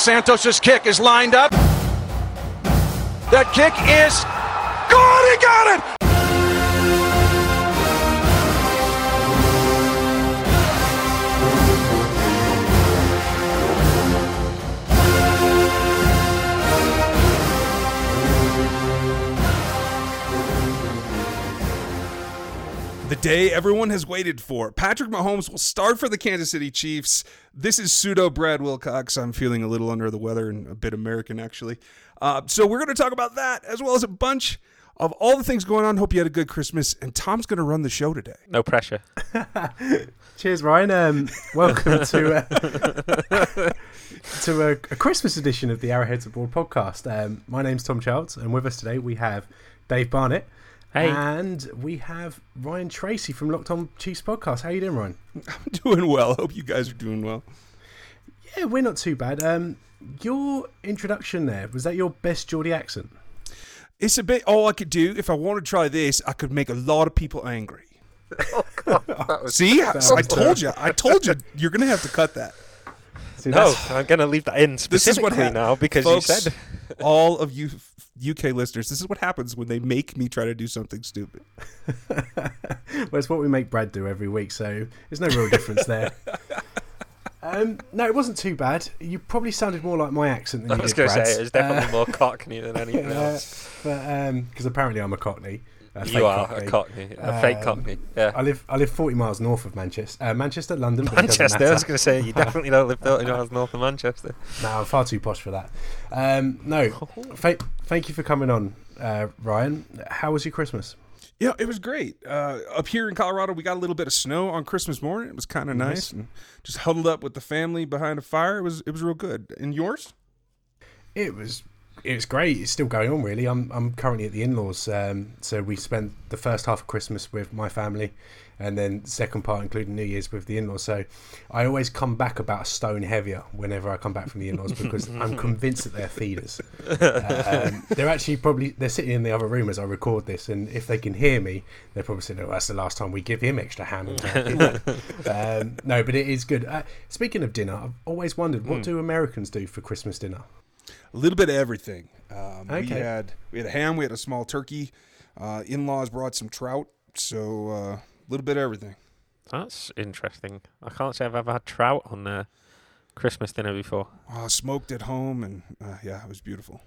Santos's kick is lined up. That kick is good. He got it. Day everyone has waited for. Patrick Mahomes will start for the Kansas City Chiefs. This is pseudo Brad Wilcox. I'm feeling a little under the weather and a bit American, actually. Uh, so we're going to talk about that as well as a bunch of all the things going on. Hope you had a good Christmas. And Tom's going to run the show today. No pressure. Cheers, Ryan. Um, welcome to uh, to a, a Christmas edition of the Arrowheads Abroad podcast. Um, my name's Tom Childs, and with us today we have Dave Barnett. Hey. And we have Ryan Tracy from Locked On Chiefs podcast. How you doing, Ryan? I'm doing well. Hope you guys are doing well. Yeah, we're not too bad. Um, your introduction there was that your best Geordie accent? It's a bit all I could do. If I want to try this, I could make a lot of people angry. See, I, I told you. I told you. You're going to have to cut that. See, No, I'm going to leave that in This is specifically what hap- now because folks, you said. all of you UK listeners, this is what happens when they make me try to do something stupid. well, it's what we make Brad do every week, so there's no real difference there. Um, no, it wasn't too bad. You probably sounded more like my accent than I you was did going to say it was definitely more Cockney than anything Uh, else. but because apparently I'm a Cockney. A fake You are Cockney. a Cockney, a fake Um, Cockney. Yeah. I live I live 40 miles north of Manchester, uh, Manchester, London. But it doesn't Manchester. I was going to say you definitely don't live 30 miles north of Manchester. No, I'm far too posh for that. Um, no, th- thank you for coming on, uh, Ryan. How was your Christmas? Yeah, it was great. Uh, up here in Colorado, we got a little bit of snow on Christmas morning. It was kind of nice, and just huddled up with the family behind a fire. It was it was real good. And yours? It was it was great. It's still going on, really. I'm I'm currently at the in-laws, um, so we spent the first half of Christmas with my family, and then second part, including New Year's, with the in-laws. So I always come back about a stone heavier whenever I come back from the in-laws because I'm convinced that they're feeders. um, they're actually probably they're sitting in the other room as I record this, and if they can hear me, they're probably saying, "Oh, that's the last time we give him extra ham." Um, no, but it is good. Uh, speaking of dinner, I've always wondered what do Americans do for Christmas dinner? A little bit of everything. Um, We had we had a ham. We had a small turkey. Uh, in-laws brought some trout. So uh, a little bit of everything. That's interesting. I can't say I've ever had trout on uh, Christmas dinner before. Uh, smoked at home, and uh, yeah, it was beautiful.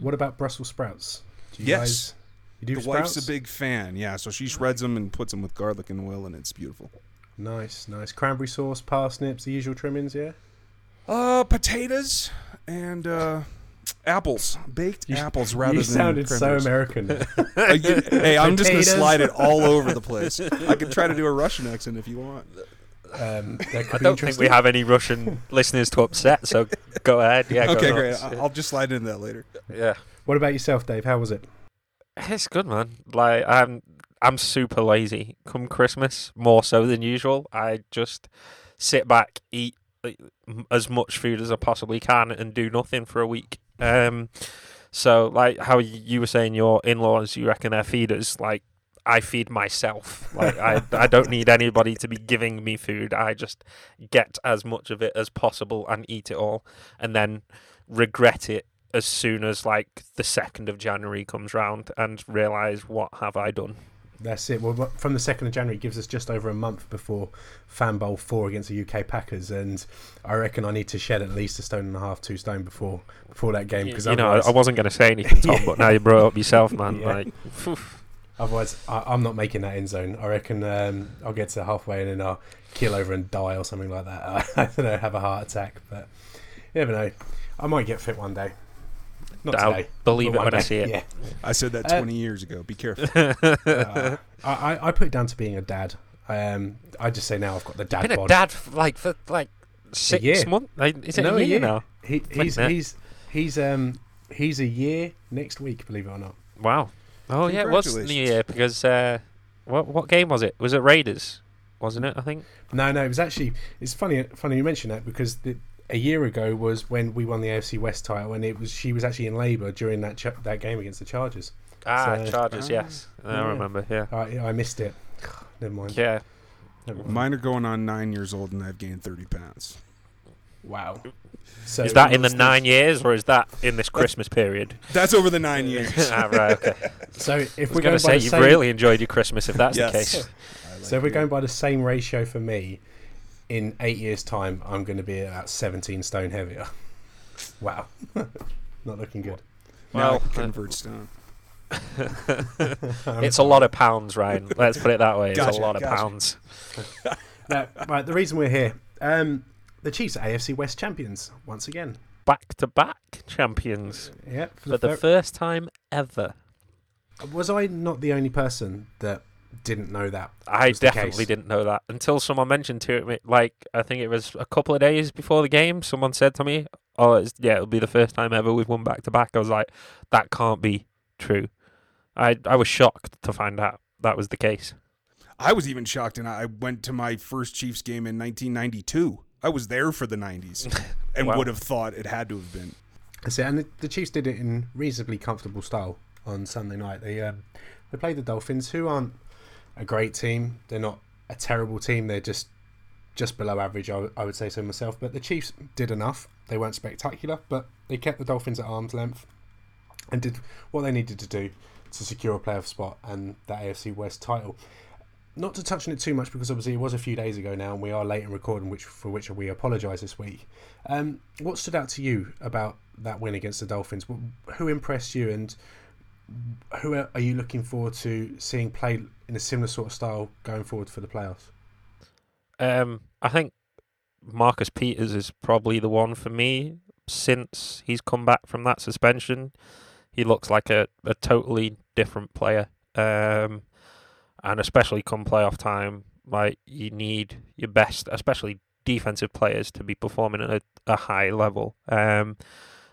What about Brussels sprouts? Do you Yes. guys, you do the sprouts? wife's a big fan. Yeah, so she shreds them and puts them with garlic and oil, and it's beautiful. Nice, nice. Cranberry sauce, parsnips, the usual trimmings, yeah? Uh, potatoes and uh, apples, baked You- apples rather you than sounded so. American. Uh, you- hey, I'm just gonna slide it all over the place. I could try to do a Russian accent if you want. um, I don't think we have any Russian listeners to upset, so go ahead. Yeah. go okay, great. nuts. I- I'll just slide into that later. Yeah. What about yourself, Dave? How was it? It's good, man. Like I'm, I'm super lazy. Come Christmas, more so than usual. I just sit back, eat like, m- as much food as I possibly can, and do nothing for a week. Um, so like how you were saying, your in-laws, you reckon they're feeders? Like I feed myself. Like I, I don't need anybody to be giving me food. I just get as much of it as possible and eat it all, and then regret it as soon as like the second of January comes round and realize what have I done. That's it. Well, from the 2nd of January, it gives us just over a month before Fan Bowl 4 against the UK Packers. And I reckon I need to shed at least a stone and a half, two stone before before that game. Because you know, I, wasn't going to say anything, Tom, but now you brought it up yourself, man. Yeah. Like, otherwise I, I'm not making that end zone. I reckon um, I'll get to halfway and then I'll keel over and die or something like that. I don't know, have a heart attack. But you never know. I might get fit one day. Not I'll today. believe but it one when I see it. Yeah. I said that Uh, 20 years ago. Be careful. Uh, I, I- I put it down to being a dad. Um, I just say now I've got the dad Been a dad for, like for like six year. months. Like, is it No, a a year year. now? He, he's heck. he's he's um he's a year next week. Believe it or not. Wow. Oh yeah, it was New Congratulations. Year because uh, what what game was it? Was it Raiders? Wasn't it? I think. No, no, it was actually. It's funny. Funny you mention that because the, a year ago was when we won the AFC West title, and it was she was actually in labour during that ch- that game against the Chargers. Ah, So- Chargers. Ah. yes, I Yeah. remember. Yeah. I I missed it. Never mind. Yeah. Never mind. Mine are going on nine years old, and I've gained 30 pounds. Wow. So Is that in the those nine years, or is that in this Christmas period? That's over the nine years. ah, right. Okay. So if we're going going to say you've same, really enjoyed your Christmas if that's Yes. the case. so if we're going by the same ratio for me, in eight years' time, I'm going to be about 17 stone heavier. Wow. Not looking good. Now Well, I can convert stone. It's a lot of pounds, Ryan. Let's put it that way. It's Gotcha, a lot of gotcha. pounds. No, right, the reason we're here, um, the Chiefs are AFC West champions once again. Back to back champions Yeah, for the fir- first time ever. Was I not the only person that didn't know that? I definitely didn't know that until someone mentioned to me. Like I think it was a couple of days before the game. Someone said to me, "Oh, it's, yeah, it'll be the first time ever we've won back to back." I was like, "That can't be true." I I was shocked to find out that was the case. I was even shocked, and I went to my first Chiefs game in 1992. I was there for the 90s, and Wow. would have thought it had to have been. That's it. And the, the Chiefs did it in reasonably comfortable style on Sunday night. They um, they played the Dolphins, who aren't a great team. They're not a terrible team. They're just just below average. I, I would say so myself. But the Chiefs did enough. They weren't spectacular, but they kept the Dolphins at arm's length and did what they needed to do to secure a playoff spot and the AFC West title. Not to touch on it too much because obviously it was a few days ago now, and we are late in recording, which for which we apologise this week. Um, what stood out to you about that win against the Dolphins? Who impressed you, and who are you looking forward to seeing play in a similar sort of style going forward for the playoffs? Um, I think Marcus Peters is probably the one for me since he's come back from that suspension. He looks like a, a totally different player. Um, and especially come playoff time, like you need your best, especially defensive players, to be performing at a, a high level. Um,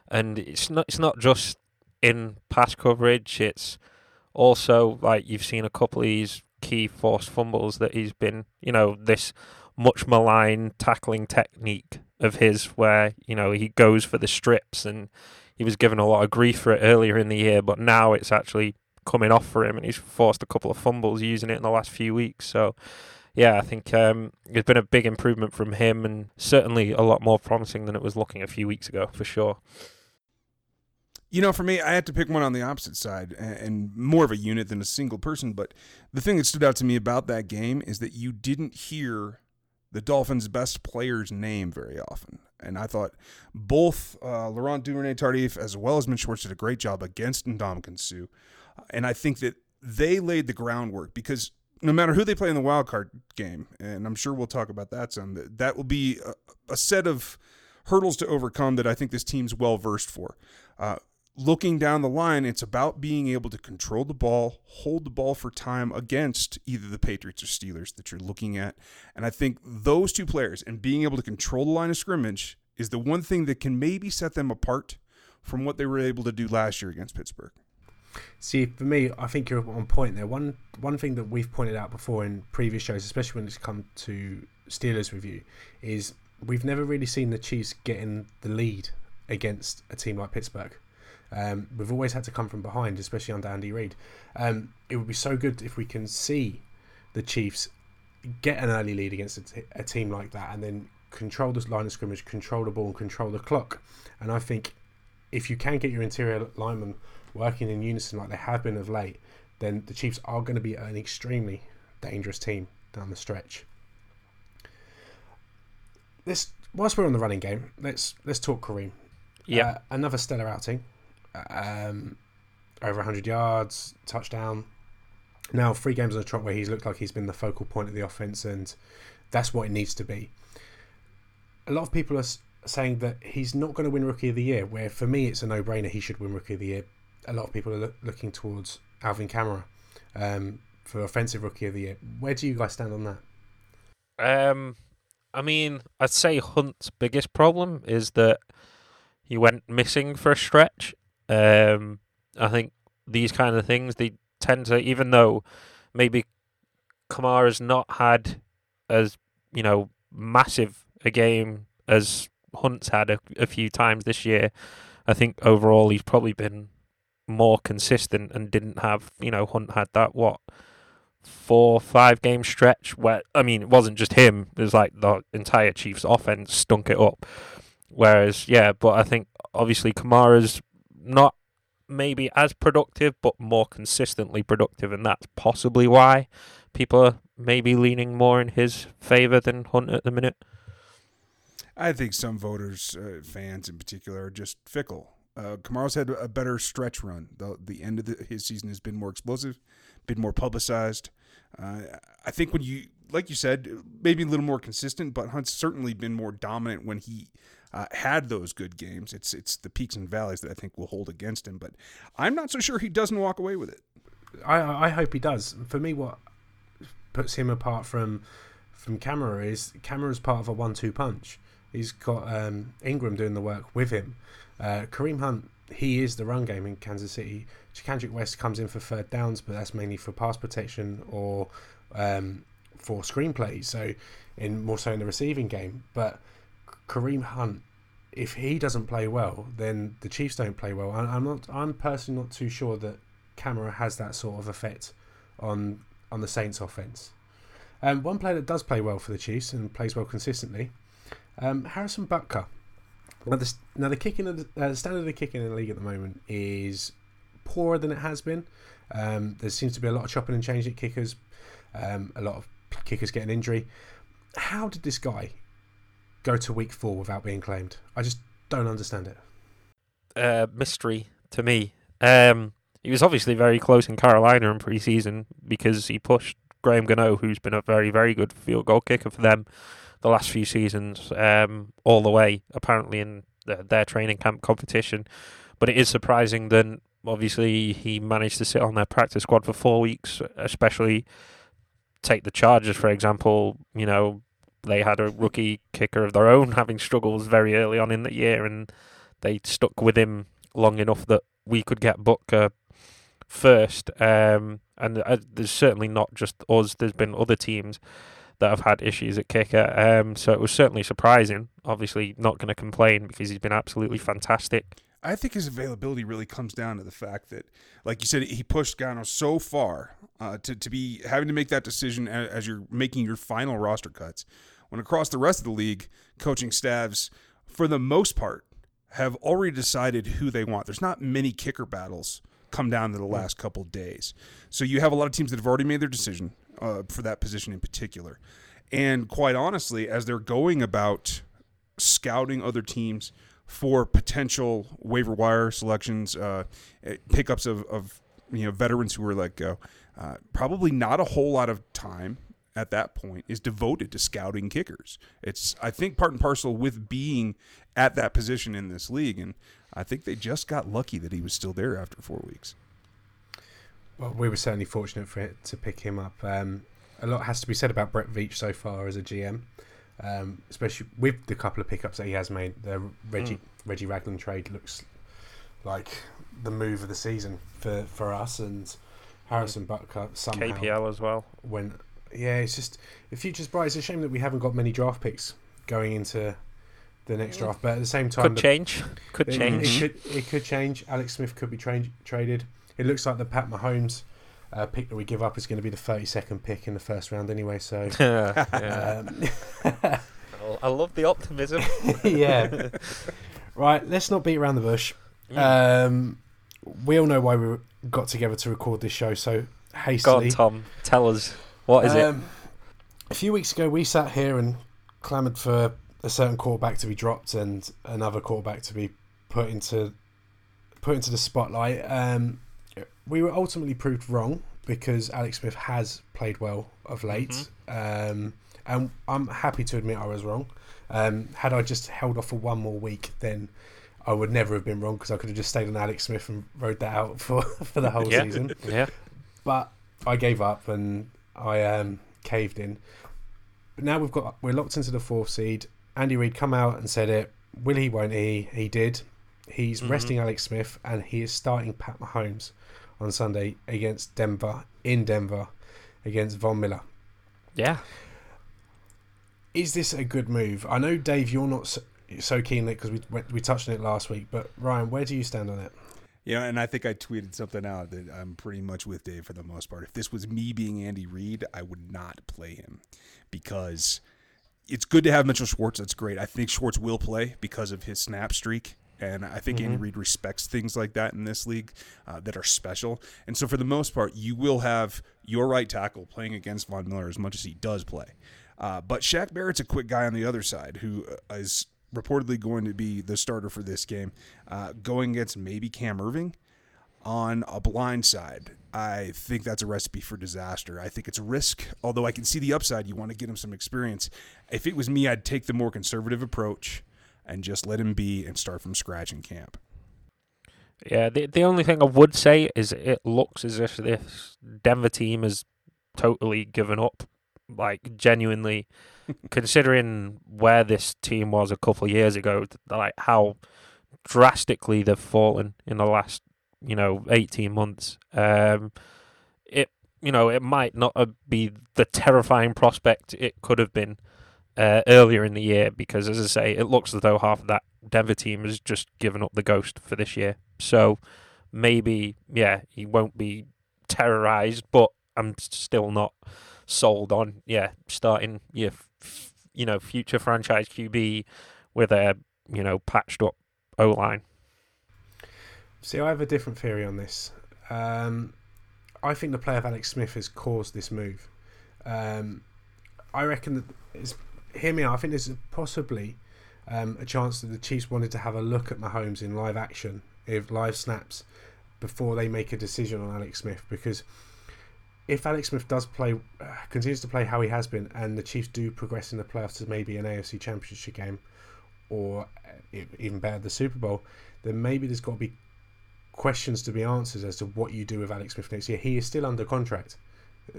and it's not it's not just in pass coverage. It's also like you've seen a couple of these key forced fumbles that he's been, you know, this much maligned tackling technique of his where, you know, he goes for the strips and he was given a lot of grief for it earlier in the year, but now it's actually coming off for him and he's forced a couple of fumbles using it in the last few weeks. So yeah, I think um, it's been a big improvement from him and certainly a lot more promising than it was looking a few weeks ago for sure. You know, for me, I had to pick one on the opposite side and more of a unit than a single person. But the thing that stood out to me about that game is that you didn't hear the Dolphins' best player's name very often. And I thought both uh, Laurent Duvernay Tardif as well as Mitch Schwartz did a great job against Ndamukong Suh. And I think that they laid the groundwork because no matter who they play in the wild card game, and I'm sure we'll talk about that some, that, that will be a, a set of hurdles to overcome that I think this team's well versed for. Uh, looking down the line, it's about being able to control the ball, hold the ball for time against either the Patriots or Steelers that you're looking at. And I think those two players and being able to control the line of scrimmage is the one thing that can maybe set them apart from what they were able to do last year against Pittsburgh. See, for me, I think you're on point there. One one thing that we've pointed out before in previous shows, especially when it's come to Steelers review, is we've never really seen the Chiefs getting the lead against a team like Pittsburgh. Um, we've always had to come from behind, especially under Andy Reid. Um, it would be so good if we can see the Chiefs get an early lead against a, t- a team like that, and then control the line of scrimmage, control the ball, and control the clock. And I think if you can get your interior linemen working in unison like they have been of late, then the Chiefs are going to be an extremely dangerous team down the stretch. This whilst we're on the running game, let's let's talk Kareem. Yeah. Uh, another stellar outing. Um, over 100 yards, touchdown. Now, three games on the trot where he's looked like he's been the focal point of the offense, and that's what it needs to be. A lot of people are saying that he's not going to win Rookie of the Year, where for me it's a no brainer he should win Rookie of the Year. A lot of people are loo- looking towards Alvin Kamara um, for Offensive Rookie of the Year. Where do you guys stand on that? Um, I mean, I'd say Hunt's biggest problem is that he went missing for a stretch. Um, I think these kind of things they tend to, even though maybe Kamara's not had as you know massive a game as Hunt's had a, a few times this year. I think overall he's probably been more consistent and didn't have you know Hunt had that what four five game stretch where I mean it wasn't just him it was like the entire Chiefs offense stunk it up Whereas, yeah, but I think obviously Kamara's not maybe as productive, but more consistently productive, and that's possibly why people are maybe leaning more in his favour than Hunt at the minute. I think some voters, uh, fans in particular, are just fickle. Uh, Kamara's had a better stretch run. The, the end of the, his season has been more explosive, been more publicized. Uh, I think when you, like you said, maybe a little more consistent, but Hunt's certainly been more dominant when he uh, had those good games. It's it's the peaks and valleys that I think will hold against him. But I'm not so sure he doesn't walk away with it. I I hope he does. For me, what puts him apart from from Kamara is Kamara's part of a one-two punch. He's got um, Ingram doing the work with him. Uh, Kareem Hunt, he is the run game in Kansas City. Charcandrick West comes in for third downs, but that's mainly for pass protection or um, for screenplays. So, in more so in the receiving game. But Kareem Hunt, if he doesn't play well, then the Chiefs don't play well. I, I'm not. I'm personally not too sure that Kamara has that sort of effect on on the Saints offense. Um, one player that does play well for the Chiefs and plays well consistently, um, Harrison Butker. Now the, now the kicking of the, uh, the standard of the kicking in the league at the moment is poorer than it has been. Um, there seems to be a lot of chopping and changing at kickers, um, a lot of kickers getting injury. How did this guy go to week four without being claimed? I just don't understand it. Uh, mystery to me. Um, he was obviously very close in Carolina in preseason because he pushed Graham Gano, who's been a very, very good field goal kicker for them the last few seasons, um, all the way, apparently, in the, their training camp competition. But it is surprising that obviously he managed to sit on their practice squad for four weeks, especially take the Chargers, for example. You know, they had a rookie kicker of their own having struggles very early on in the year, and they stuck with him long enough that we could get Butker first. Um, and uh, there's certainly not just us. There's been other teams that have had issues at kicker. Um, so it was certainly surprising. Obviously, not going to complain because he's been absolutely fantastic. I think his availability really comes down to the fact that, like you said, he pushed Gano so far uh, to, to be having to make that decision as you're making your final roster cuts. When across the rest of the league, coaching staffs, for the most part, have already decided who they want. There's not many kicker battles come down to the last couple days. So you have a lot of teams that have already made their decision uh, for that position in particular. And quite honestly, as they're going about scouting other teams for potential waiver wire selections, uh, eh, pickups of, of you know veterans who were let go, uh, probably not a whole lot of time at that point is devoted to scouting kickers. It's I think part and parcel with being at that position in this league, and I think they just got lucky that he was still there after four weeks. Well, we were certainly fortunate for it to pick him up. Um, a lot has to be said about Brett Veach so far as a GM, um, especially with the couple of pickups that he has made. The Reggie mm. Reggie Ragland trade looks like the move of the season for, for us, and Harrison Butker somehow KPL as well. When yeah, it's just the future's bright. It's a shame that we haven't got many draft picks going into the next draft, but at the same time, could the, change. Could it, change. It could it could change. Alex Smith could be tra- traded. It looks like the Pat Mahomes uh, pick that we give up is going to be the 32nd pick in the first round anyway. So, um, I love the optimism. yeah. Right, let's not beat around the bush. Mm. Um, we all know why we got together to record this show so hastily. God, Tom, tell us what is um, it? A few weeks ago, we sat here and clamoured for a certain quarterback to be dropped and another quarterback to be put into put into the spotlight. Um, we were ultimately proved wrong because Alex Smith has played well of late, mm-hmm. um, and I'm happy to admit I was wrong. Um, had I just held off for one more week, then I would never have been wrong because I could have just stayed on Alex Smith and rode that out for, for the whole yeah. season. Yeah, but I gave up and I um, caved in. But now we've got we're locked into the fourth seed. Andy Reid come out and said it. Will he? Won't he? He did. He's mm-hmm. resting Alex Smith and he is starting Pat Mahomes on Sunday against Denver in Denver against Von Miller. Yeah. Is this a good move? I know Dave, you're not so, so keen on it because we we touched on it last week, but Ryan, where do you stand on it? Yeah, and I think I tweeted something out that I'm pretty much with Dave for the most part. If this was me being Andy Reid, I would not play him because it's good to have Mitchell Schwartz. That's great. I think Schwartz will play because of his snap streak. And I think Andy Reid respects things like that in this league uh, that are special. And so, for the most part, you will have your right tackle playing against Von Miller as much as he does play. Uh, but Shaq Barrett's a quick guy on the other side who uh, reportedly going to be the starter for this game, uh, going against maybe Cam Erving on a blind side. I think that's a recipe for disaster. I think it's a risk, although I can see the upside. You want to get him some experience. If it was me, I'd take the more conservative approach and just let him be and start from scratch in camp. Yeah, the the only thing I would say is it looks as if this Denver team has totally given up. Like genuinely, considering where this team was a couple of years ago, like how drastically they've fallen in the last you know eighteen months. Um, it you know it might not be the terrifying prospect it could have been uh, earlier in the year because, as I say, it looks as though half of that Denver team has just given up the ghost for this year. So maybe, yeah, he won't be terrorized, but I'm still not sold on, yeah, starting your, you know, future franchise QB with a, you know, patched up O line. See, I have a different theory on this. Um, I think the play of Alex Smith has caused this move. Um, I reckon that it's hear me out. I think there's possibly um, a chance that the Chiefs wanted to have a look at Mahomes in live action, if live snaps, before they make a decision on Alex Smith. Because if Alex Smith does play, uh, continues to play how he has been, and the Chiefs do progress in the playoffs to maybe an AFC Championship game, or uh, even better, the Super Bowl, then maybe there's got to be questions to be answered as to what you do with Alex Smith next year. He is still under contract.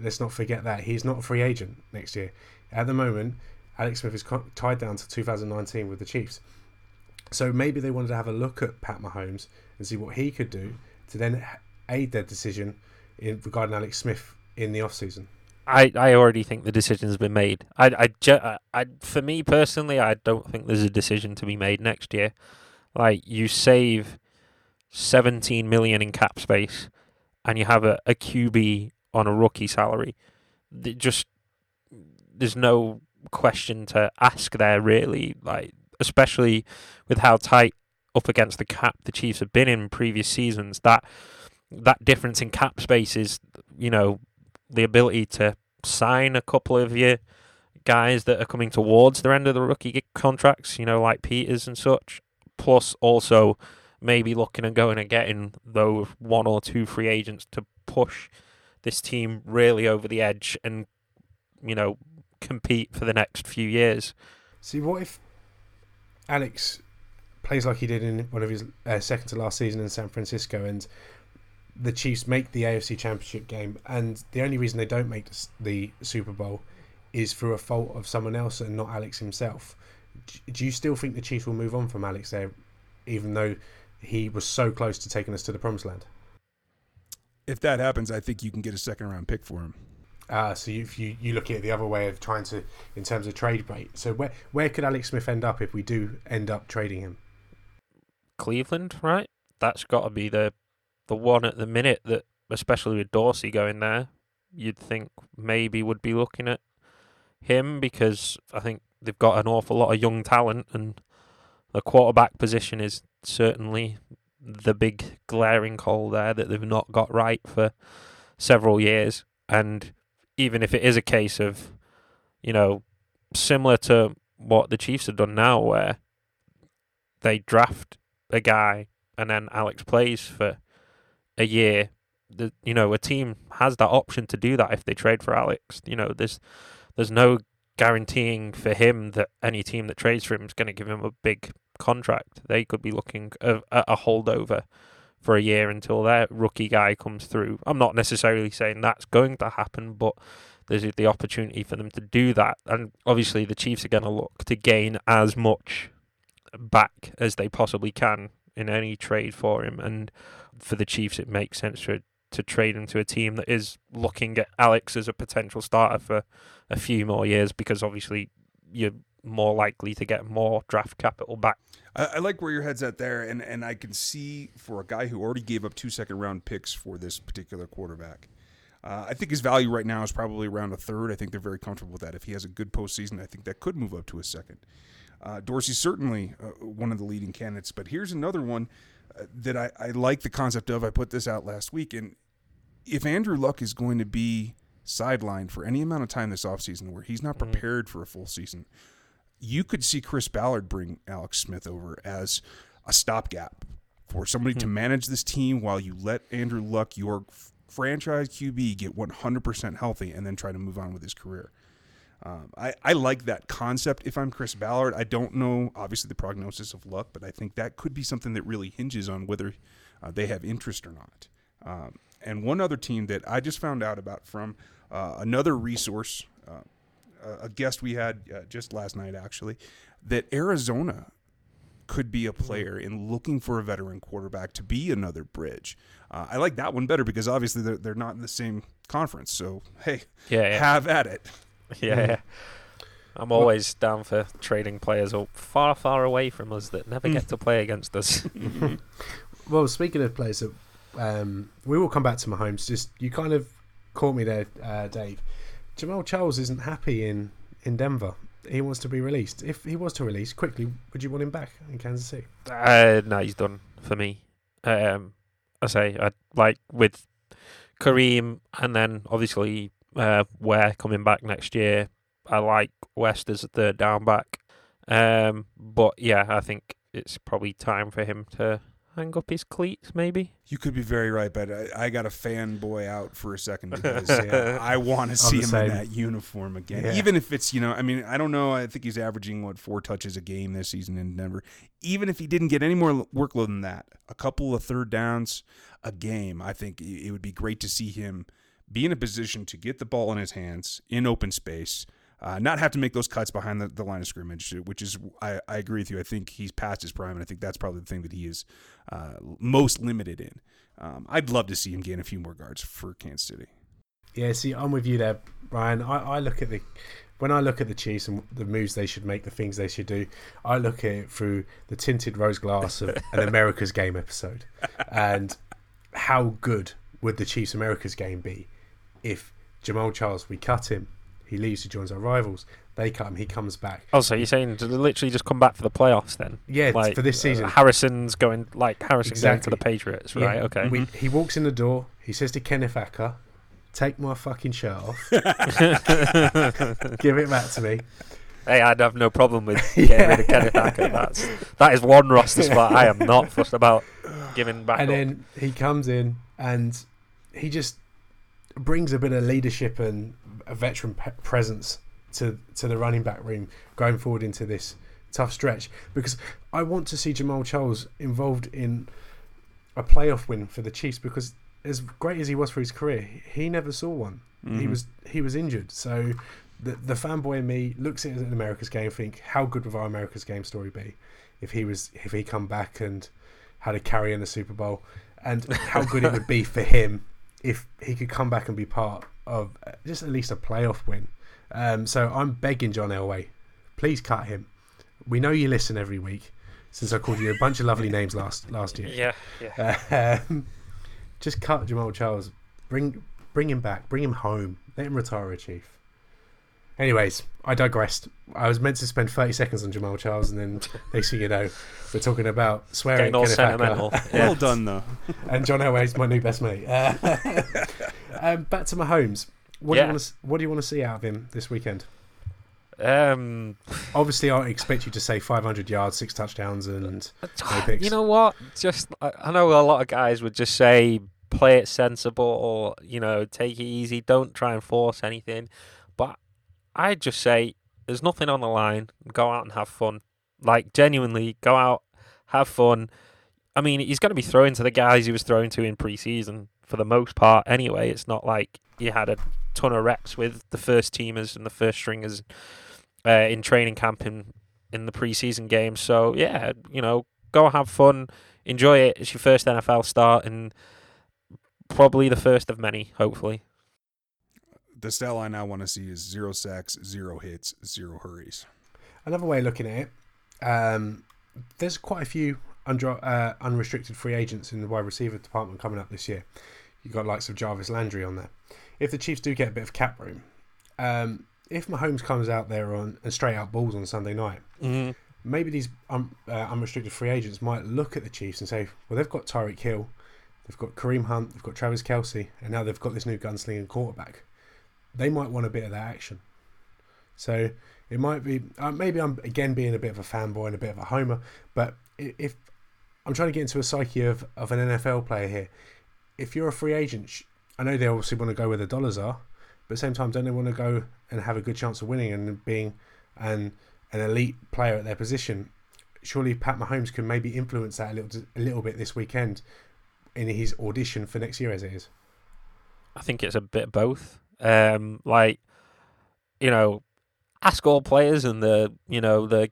Let's not forget that he's not a free agent next year. At the moment, Alex Smith is tied down to 2019 with the Chiefs. So maybe they wanted to have a look at Pat Mahomes and see what he could do to then aid their decision in regarding Alex Smith in the offseason. I, I already think the decision's been made. I, I, I, for me personally, I don't think there's a decision to be made next year. Like you save 17 million in cap space, and you have a, a QB on a rookie salary. Just there's no question to ask there, really. Like, especially with how tight up against the cap the Chiefs have been in previous seasons. That that difference in cap space is, you know, the ability to sign a couple of your guys that are coming towards the end of the rookie contracts, you know, like Peters and such. Plus, also maybe looking and going and getting those one or two free agents to push this team really over the edge and, you know, compete for the next few years. See, what if Alex plays like he did in one of his uh, second to last season in San Francisco, and the Chiefs make the AFC Championship game, and the only reason they don't make the Super Bowl is through a fault of someone else and not Alex himself. Do you still think the Chiefs will move on from Alex there, even though he was so close to taking us to the promised land? If that happens, I think you can get a second round pick for him. Ah, so you, you you look at it the other way of trying to in terms of trade rate. So where where could Alex Smith end up if we do end up trading him? Cleveland, right? That's got to be the the one at the minute that, especially with Dorsey going there, you'd think maybe would be looking at him because I think they've got an awful lot of young talent and the quarterback position is certainly the big glaring hole there that they've not got right for several years. And even if it is a case of, you know, similar to what the Chiefs have done now, where they draft a guy and then Alex plays for a year. The, you know, a team has that option to do that if they trade for Alex. You know, there's there's no guaranteeing for him that any team that trades for him is going to give him a big contract. They could be looking at a holdover for a year until their rookie guy comes through. I'm not necessarily saying that's going to happen, but there's the opportunity for them to do that. And obviously, the Chiefs are going to look to gain as much back as they possibly can in any trade for him. And for the Chiefs, it makes sense to to trade him to a team that is looking at Alex as a potential starter for a few more years because obviously you're more likely to get more draft capital back. I, I, like where your head's at there, and, and I can see for a guy who already gave up two second round picks for this particular quarterback, Uh, I think his value right now is probably around a third. I think they're very comfortable with that. If he has a good postseason, I think that could move up to a second. Uh, Dorsey's certainly uh, one of the leading candidates, but here's another one uh, that I, I like the concept of. I put this out last week, and if Andrew Luck is going to be sidelined for any amount of time this offseason where he's not prepared for a full season, you could see Chris Ballard bring Alex Smith over as a stopgap for somebody to manage this team while you let Andrew Luck, your f- franchise QB, get 100% healthy and then try to move on with his career. Um, I, I like that concept if I'm Chris Ballard. I don't know, obviously, the prognosis of Luck, but I think that could be something that really hinges on whether uh, they have interest or not. Um, and one other team that I just found out about from uh, another resource, uh, a- a guest we had uh, just last night, actually, that Arizona could be a player in looking for a veteran quarterback to be another bridge. Uh, I like that one better because obviously they're, they're not in the same conference. So, hey, Yeah, yeah. have at it. Yeah, yeah. I'm always down for trading players up far, far away from us that never get to play against us. Well, speaking of players that um, we will come back to Mahomes. Just you kind of caught me there, uh, Dave. Jamaal Charles isn't happy in in Denver. He wants to be released. If he was to release quickly, would you want him back in Kansas City? uh, no, he's done for me. Um, I say, I like with Kareem, and then obviously uh, Ware coming back next year. I like West as a third down back. Um, but yeah, I think it's probably time for him to hang up his cleats, maybe. You could be very right, but I, I got a fanboy out for a second because yeah, I want to see him same. in that uniform again. Yeah. Even if it's, you know, I mean, I don't know. I think he's averaging, what, four touches a game this season in Denver. Even if he didn't get any more workload than that, a couple of third downs a game, I think it would be great to see him be in a position to get the ball in his hands in open space. Uh, not have to make those cuts behind the, the line of scrimmage, which is I, I agree with you. I think he's past his prime, and I think that's probably the thing that he is uh, most limited in. Um, I'd love to see him gain a few more guards for Kansas City. Yeah, see, I'm with you there, Ryan. I, I look at the when I look at the Chiefs and the moves they should make, the things they should do. I look at it through the tinted rose glass of an America's Game episode, and how good would the Chiefs America's Game be if Jamaal Charles we cut him, he leaves, he joins our rivals. They cut him, he comes back. Also, you're saying to literally just come back for the playoffs then? Yeah, Like, for this uh, season. Harrison's going like Harrison going to the Patriots, Yeah, right? Okay. We, he walks in the door. He says to Kenneth Acker, "Take my fucking shirt off. Give it back to me." Hey, I'd have no problem with getting rid of Kenneth Acker. That's that is one roster spot I am not fussed about giving back. and up. then he comes in and he just brings a bit of leadership and a veteran pe- presence to to the running back room going forward into this tough stretch. Because I want to see Jamaal Charles involved in a playoff win for the Chiefs because as great as he was for his career he never saw one. He mm-hmm. was he was injured. So the the fanboy in me looks at an America's game think how good would our America's game story be if he was if he come back and had a carry in the Super Bowl, and how good it would be for him if he could come back and be part of uh, just at least a playoff win. Um, so I'm begging John Elway, please cut him. We know you listen every week, since I called you a bunch of lovely names last last year. yeah, yeah. Um, just cut Jamaal Charles. Bring bring him back. Bring him home. Let him retire a chief. Anyways, I digressed. I was meant to spend 30 seconds on Jamaal Charles, and then next thing you know, we're talking about swearing Getting all Kenneth Acker. sentimental. Well done, though. and John Elway's my new best mate. Uh, um, back to Mahomes. What do you want to What do you want to see out of him this weekend? Um, Obviously, I expect you to say 500 yards, six touchdowns, and no picks. you know what? Just I, I know a lot of guys would just say play it sensible, or you know, take it easy. Don't try and force anything. I'd just say there's nothing on the line. Go out and have fun. Like genuinely, go out, have fun. I mean, he's going to be throwing to the guys he was throwing to in preseason for the most part. Anyway, it's not like he had a ton of reps with the first teamers and the first stringers uh, in training camp in in the preseason games. So yeah, you know, go have fun, enjoy it. It's your first NFL start and probably the first of many, hopefully. The stat line I want to see is zero sacks, zero hits, zero hurries. Another way of looking at it, um, there's quite a few undra- uh, unrestricted free agents in the wide receiver department coming up this year. You've got likes of Jarvis Landry on there. if the Chiefs do get a bit of cap room, um, if Mahomes comes out there on and straight out balls on Sunday night, Mm-hmm. maybe these um, uh, unrestricted free agents might look at the Chiefs and say, well, they've got Tyreek Hill, they've got Kareem Hunt, they've got Travis Kelce, and now they've got this new gunslinging quarterback. They might want a bit of that action. So it might be uh, maybe I'm again being a bit of a fanboy and a bit of a homer, but if I'm trying to get into a psyche of, of an NFL player here, if you're a free agent, I know they obviously want to go where the dollars are, but at the same time, don't they want to go and have a good chance of winning and being an an elite player at their position? Surely Pat Mahomes can maybe influence that a little a little bit this weekend in his audition for next year, as it is. I think it's a bit both. Um, like, you know, ask all players, and the you know the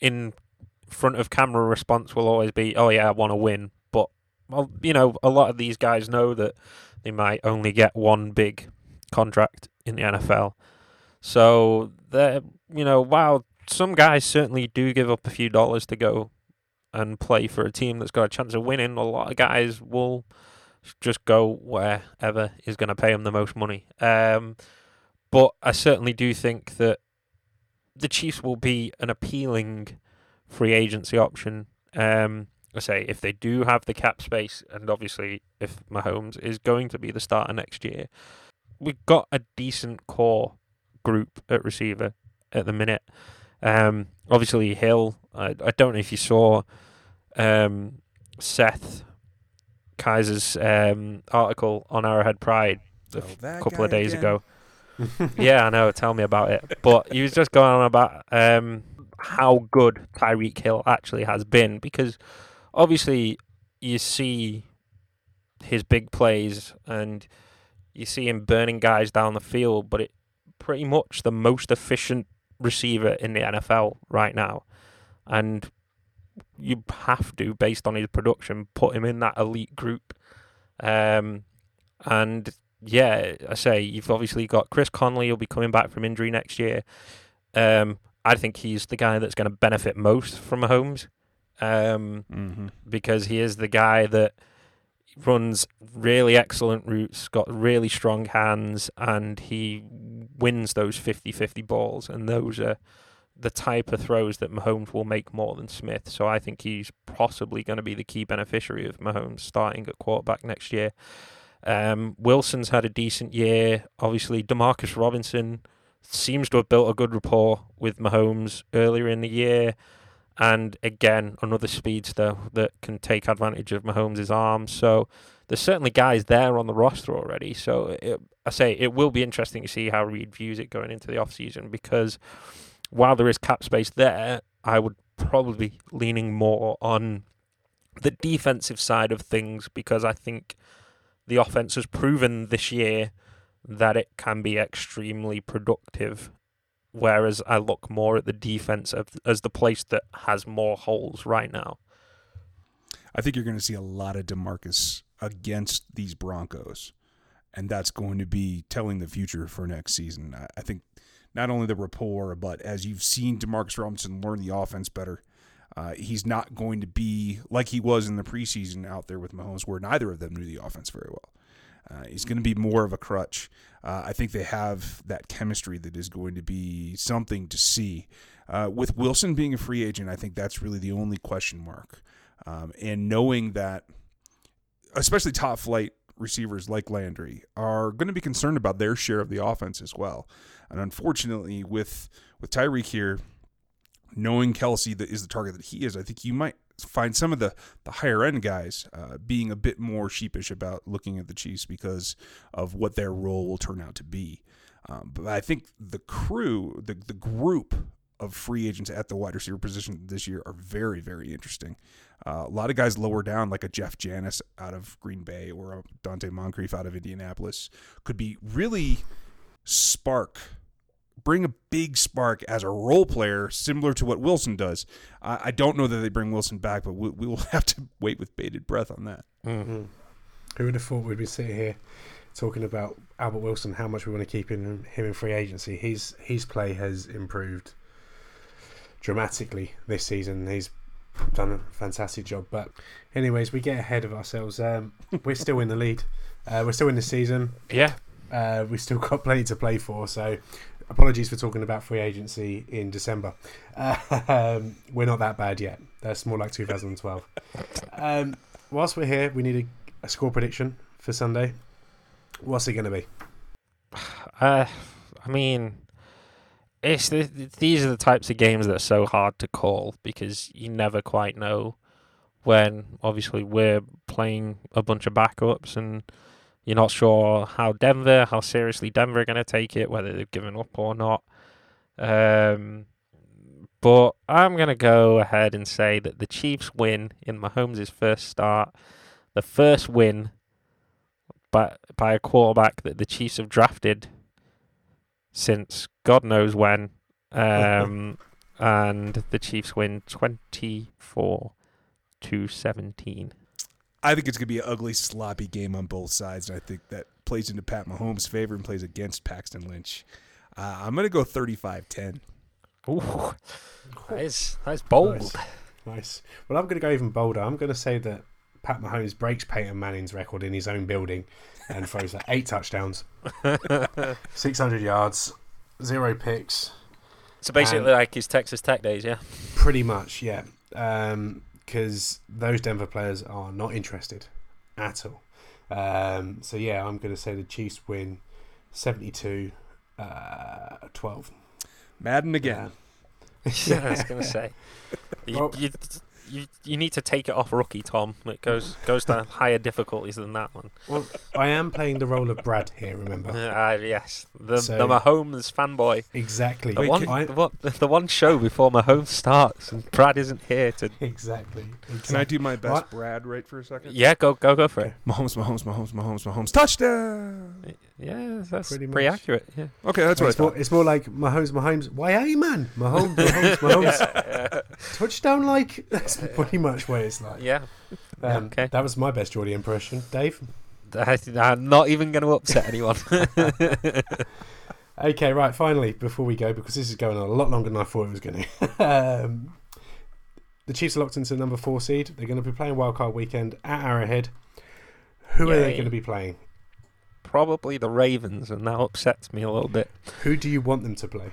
in front of camera response will always be, "Oh yeah, I want to win." But well, you know, a lot of these guys know that they might only get one big contract in the NFL. So they're you know, while some guys certainly do give up a few dollars to go and play for a team that's got a chance of winning, a lot of guys will just go wherever is going to pay him the most money. Um, but I certainly do think that the Chiefs will be an appealing free agency option. Um, I say if they do have the cap space, and obviously if Mahomes is going to be the starter next year, we've got a decent core group at receiver at the minute. Um, obviously Hill. I, I don't know if you saw um, Seth Keysor's um, article on Arrowhead Pride a Oh, couple of days again. ago. yeah, I know. Tell me about it. But he was just going on about um, how good Tyreek Hill actually has been because obviously you see his big plays and you see him burning guys down the field, but it pretty much the most efficient receiver in the NFL right now. And you have to, based on his production, put him in that elite group. Um, and yeah, I say you've obviously got Chris Conley. He'll be coming back from injury next year. Um, I think he's the guy that's going to benefit most from Mahomes, um, Mm-hmm. because he is the guy that runs really excellent routes, got really strong hands, and he wins those 50-50 balls. And those are the type of throws that Mahomes will make more than Smith. So I think he's possibly going to be the key beneficiary of Mahomes starting at quarterback next year. Um, Wilson's had a decent year. Obviously, Demarcus Robinson seems to have built a good rapport with Mahomes earlier in the year. And again, another speedster that can take advantage of Mahomes' arms. So there's certainly guys there on the roster already. So it, I say it will be interesting to see how Reid views it going into the offseason because while there is cap space there, I would probably be leaning more on the defensive side of things because I think the offense has proven this year that it can be extremely productive. Whereas I look more at the defense as the place that has more holes right now. I think you're going to see a lot of Demarcus against these Broncos, and that's going to be telling the future for next season. I think not only the rapport, but as you've seen Demarcus Robinson learn the offense better, uh, he's not going to be like he was in the preseason out there with Mahomes, where neither of them knew the offense very well. Uh, he's going to be more of a crutch. Uh, I think they have that chemistry that is going to be something to see. Uh, with Wilson being a free agent, I think that's really the only question mark. Um, and knowing that, especially top flight receivers like Landry are going to be concerned about their share of the offense as well. And unfortunately, with with Tyreek here, knowing Kelce that is the target that he is, I think you might find some of the the higher end guys uh, being a bit more sheepish about looking at the Chiefs because of what their role will turn out to be. Um, but I think the crew, the the group of free agents at the wide receiver position this year are very very interesting. Uh, a lot of guys lower down, like a Jeff Janis out of Green Bay or a Donte Moncrief out of Indianapolis, could be really spark bring a big spark as a role player, similar to what Wilson does. I, I don't know that they bring Wilson back, but we, we will have to wait with bated breath on that. Who would have thought we'd be sitting here talking about Albert Wilson, how much we want to keep in, him in free agency? His his play has improved dramatically this season. He's done a fantastic job. But, anyways, we get ahead of ourselves. Um, we're still in the lead. Uh, we're still in the season. Yeah, Uh, we've still got plenty to play for. So, apologies for talking about free agency in December. um, we're not that bad yet. That's more like 2012. um, whilst we're here, we need a, a score prediction for Sunday. What's it going to be? Uh, I mean, it's the, these are the types of games that are so hard to call because you never quite know when. Obviously, we're playing a bunch of backups, and you're not sure how Denver, how seriously Denver are going to take it, whether they've given up or not. Um, but I'm going to go ahead and say that the Chiefs win in Mahomes' first start, the first win by by a quarterback that the Chiefs have drafted since God knows when. Um, and the Chiefs win 24 to 17. I think it's going to be an ugly, sloppy game on both sides, and I think that plays into Pat Mahomes' favor and plays against Paxton Lynch. Uh, I'm going to go 35-10. Ooh, that is, that is bold. Nice. Nice. Well, I'm going to go even bolder. I'm going to say that Pat Mahomes breaks Peyton Manning's record in his own building and throws like eight touchdowns, 600 yards, zero picks. So basically, like his Texas Tech days, yeah. Pretty much, yeah. Because those Denver players are not interested at all. Um, so, yeah, I'm going to say the Chiefs win 72 uh, 12. Madden again. yeah, I was gonna say. You, Well- you, you, you need to take it off rookie, Tom. It goes goes to higher difficulties than that one. Well, I am playing the role of Brad here, remember? Uh, yes, the So- the Mahomes fanboy. Exactly. The Wait, one, I- the, one, the one show before Mahomes starts, and Brad isn't here to. Exactly. Can I do my best What? Brad right for a second? Yeah, go go go for it. Mahomes, Mahomes, Mahomes, Mahomes, Mahomes. Touchdown! Yeah, that's Pretty pretty, accurate. Yeah. Okay, that's right. It's, more, thought. it's more like Mahomes, Mahomes. Why are you, man? Mahomes, Mahomes, Mahomes. Touchdown, like that's pretty much what it's like. yeah. Um, okay. That was my best Geordie impression, Dave. I'm not even going to upset anyone. Okay, right. Finally, before we go, because this is going on a lot longer than I thought it was going to. um, the Chiefs are locked into the number four seed. They're going to be playing wildcard weekend at Arrowhead. Who are they going to be playing? Probably the Ravens, and that upsets me a little bit. Who do you want them to play?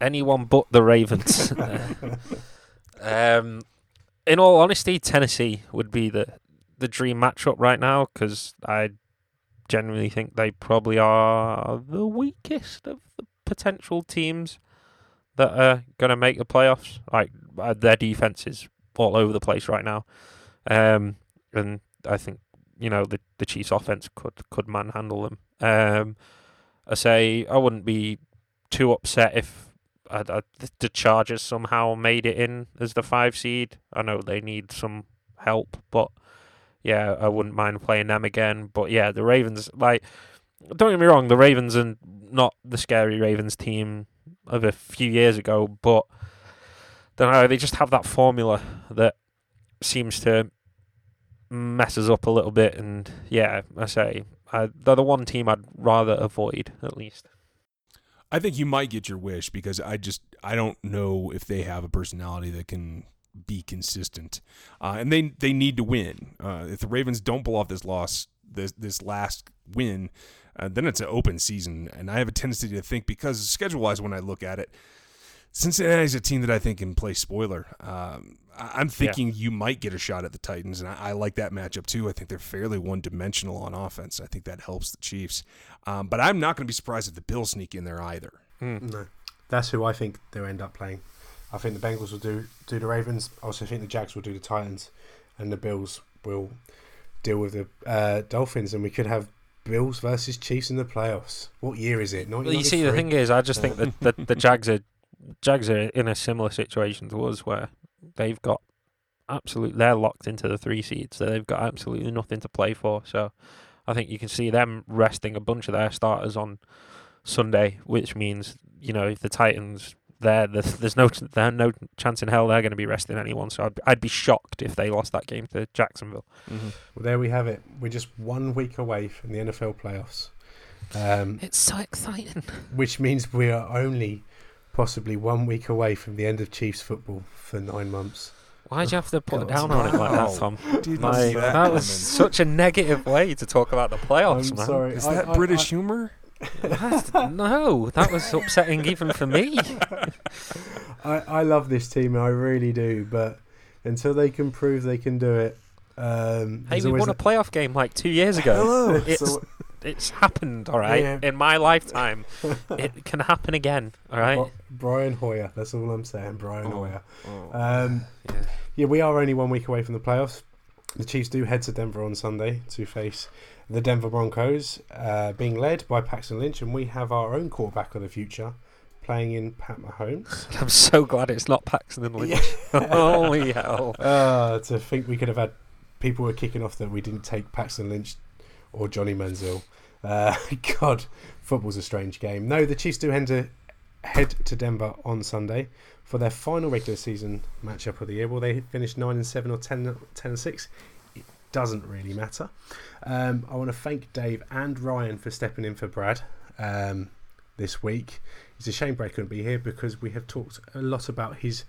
Anyone but the Ravens. um, in all honesty, Tennessee would be the the dream matchup right now because I genuinely think they probably are the weakest of the potential teams that are going to make the playoffs. Like uh, their defense is all over the place right now, um, and I think you know the the Chiefs' offense could could manhandle them. Um, I say I wouldn't be too upset if uh, uh, the Chargers somehow made it in as the five seed. I know they need some help, but yeah, I wouldn't mind playing them again. But yeah, the Ravens, like, don't get me wrong, the Ravens are not the scary Ravens team of a few years ago, but don't know, they just have that formula that seems to mess us up a little bit. And yeah, I say I, they're the one team I'd rather avoid at least. I think you might get your wish because I just I don't know if they have a personality that can be consistent, uh, and they they need to win. Uh, if the Ravens don't pull off this loss, this this last win, uh, then it's an open season. And I have a tendency to think because schedule wise, when I look at it, Cincinnati's a team that I think can play spoiler. Um, I- I'm thinking you might get a shot at the Titans, and I, I like that matchup too. I think they're fairly one dimensional on offense. I think that helps the Chiefs. Um, but I'm not going to be surprised if the Bills sneak in there either. No, that's who I think they'll end up playing. I think the Bengals will do do the Ravens. I also think the Jags will do the Titans, and the Bills will deal with the uh, Dolphins, and we could have Bills versus Chiefs in the playoffs. What year is it? Well, you see, the thing is, I just think that the, the Jags are Jags are in a similar situation to us, where they've got absolute they're locked into the three seeds, so they've got absolutely nothing to play for. So I think you can see them resting a bunch of their starters on Sunday, which means you know if the Titans. There, there's, there's no, there's no chance in hell they're going to be resting anyone. So I'd, I'd be shocked if they lost that game to Jacksonville. Well, there we have it. We're just one week away from the NFL playoffs, um, It's so exciting. which means we are only possibly one week away from the end of Chiefs football for nine months. Why'd you have to put God. down on it like that, Tom? Didn't Like, that, that was such a negative way to talk about the playoffs, I'm man. sorry. Is I- that I- British I- humor? No, that was upsetting even for me. I, I love this team, I really do. But until they can prove they can do it, um, Hey, we always won a playoff game like two years ago. Hello. It's So- it's happened, all right. Yeah. In my lifetime, it can happen again, all right. Bri- Brian Hoyer. That's all I'm saying. Brian Oh. Hoyer. Oh. Um, Yeah. yeah, we are only one week away from the playoffs. The Chiefs do head to Denver on Sunday to face the Denver Broncos, uh, being led by Paxton Lynch, and we have our own quarterback of the future playing in Pat Mahomes. I'm so glad it's not Paxton and Lynch. Holy hell! Uh, to think we could have had people were kicking off that we didn't take Paxton Lynch or Johnny Manziel. Uh, God, football's a strange game. No, the Chiefs do head to, head to Denver on Sunday for their final regular season matchup of the year. Will they finish 9 and 7 or 10, 10 and 6? It doesn't really matter. Um, I want to thank Dave and Ryan for stepping in for Brad um, this week. It's a shame Brad couldn't be here because we have talked a lot about his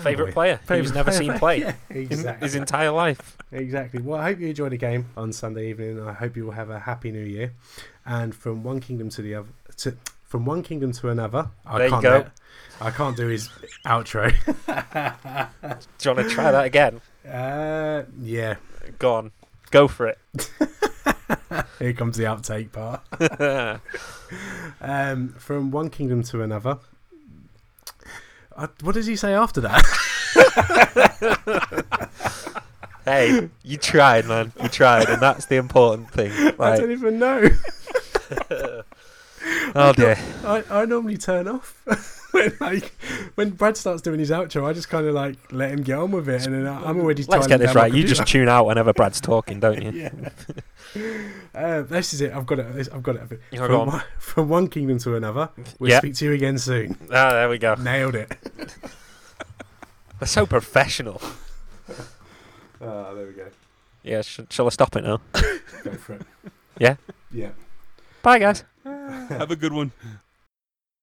Favorite boy. player he's Favourite never player. seen play Yeah, in exactly. his entire life. Exactly. Well, I hope you enjoy the game on Sunday evening. I hope you will have a happy New Year. And from one kingdom to the other, to, from one kingdom to another. I There you can't go. let- I can't do his outro. Do you want to try that again? uh, yeah. Go on, go for it. Here comes the outtake part. Um, from one kingdom to another. What does he say after that? hey, you tried, man. You tried, and that's the important thing. I don't even know. oh dear. I, I normally turn off when like when Brad starts doing his outro. I just kind of like let him get on with it, and then I- I'm already. Let's get this right. You just tune out whenever Brad's talking, don't you? yeah. Uh, this is it. I've got it. I've got it. From, go on. one, from one kingdom to another. We'll Yeah. speak to you again soon. Ah, there we go. Nailed it. They're so professional. Ah, there we go. Yeah, sh- shall I stop it now? Go for it. Yeah? Yeah. Bye, guys. Have a good one.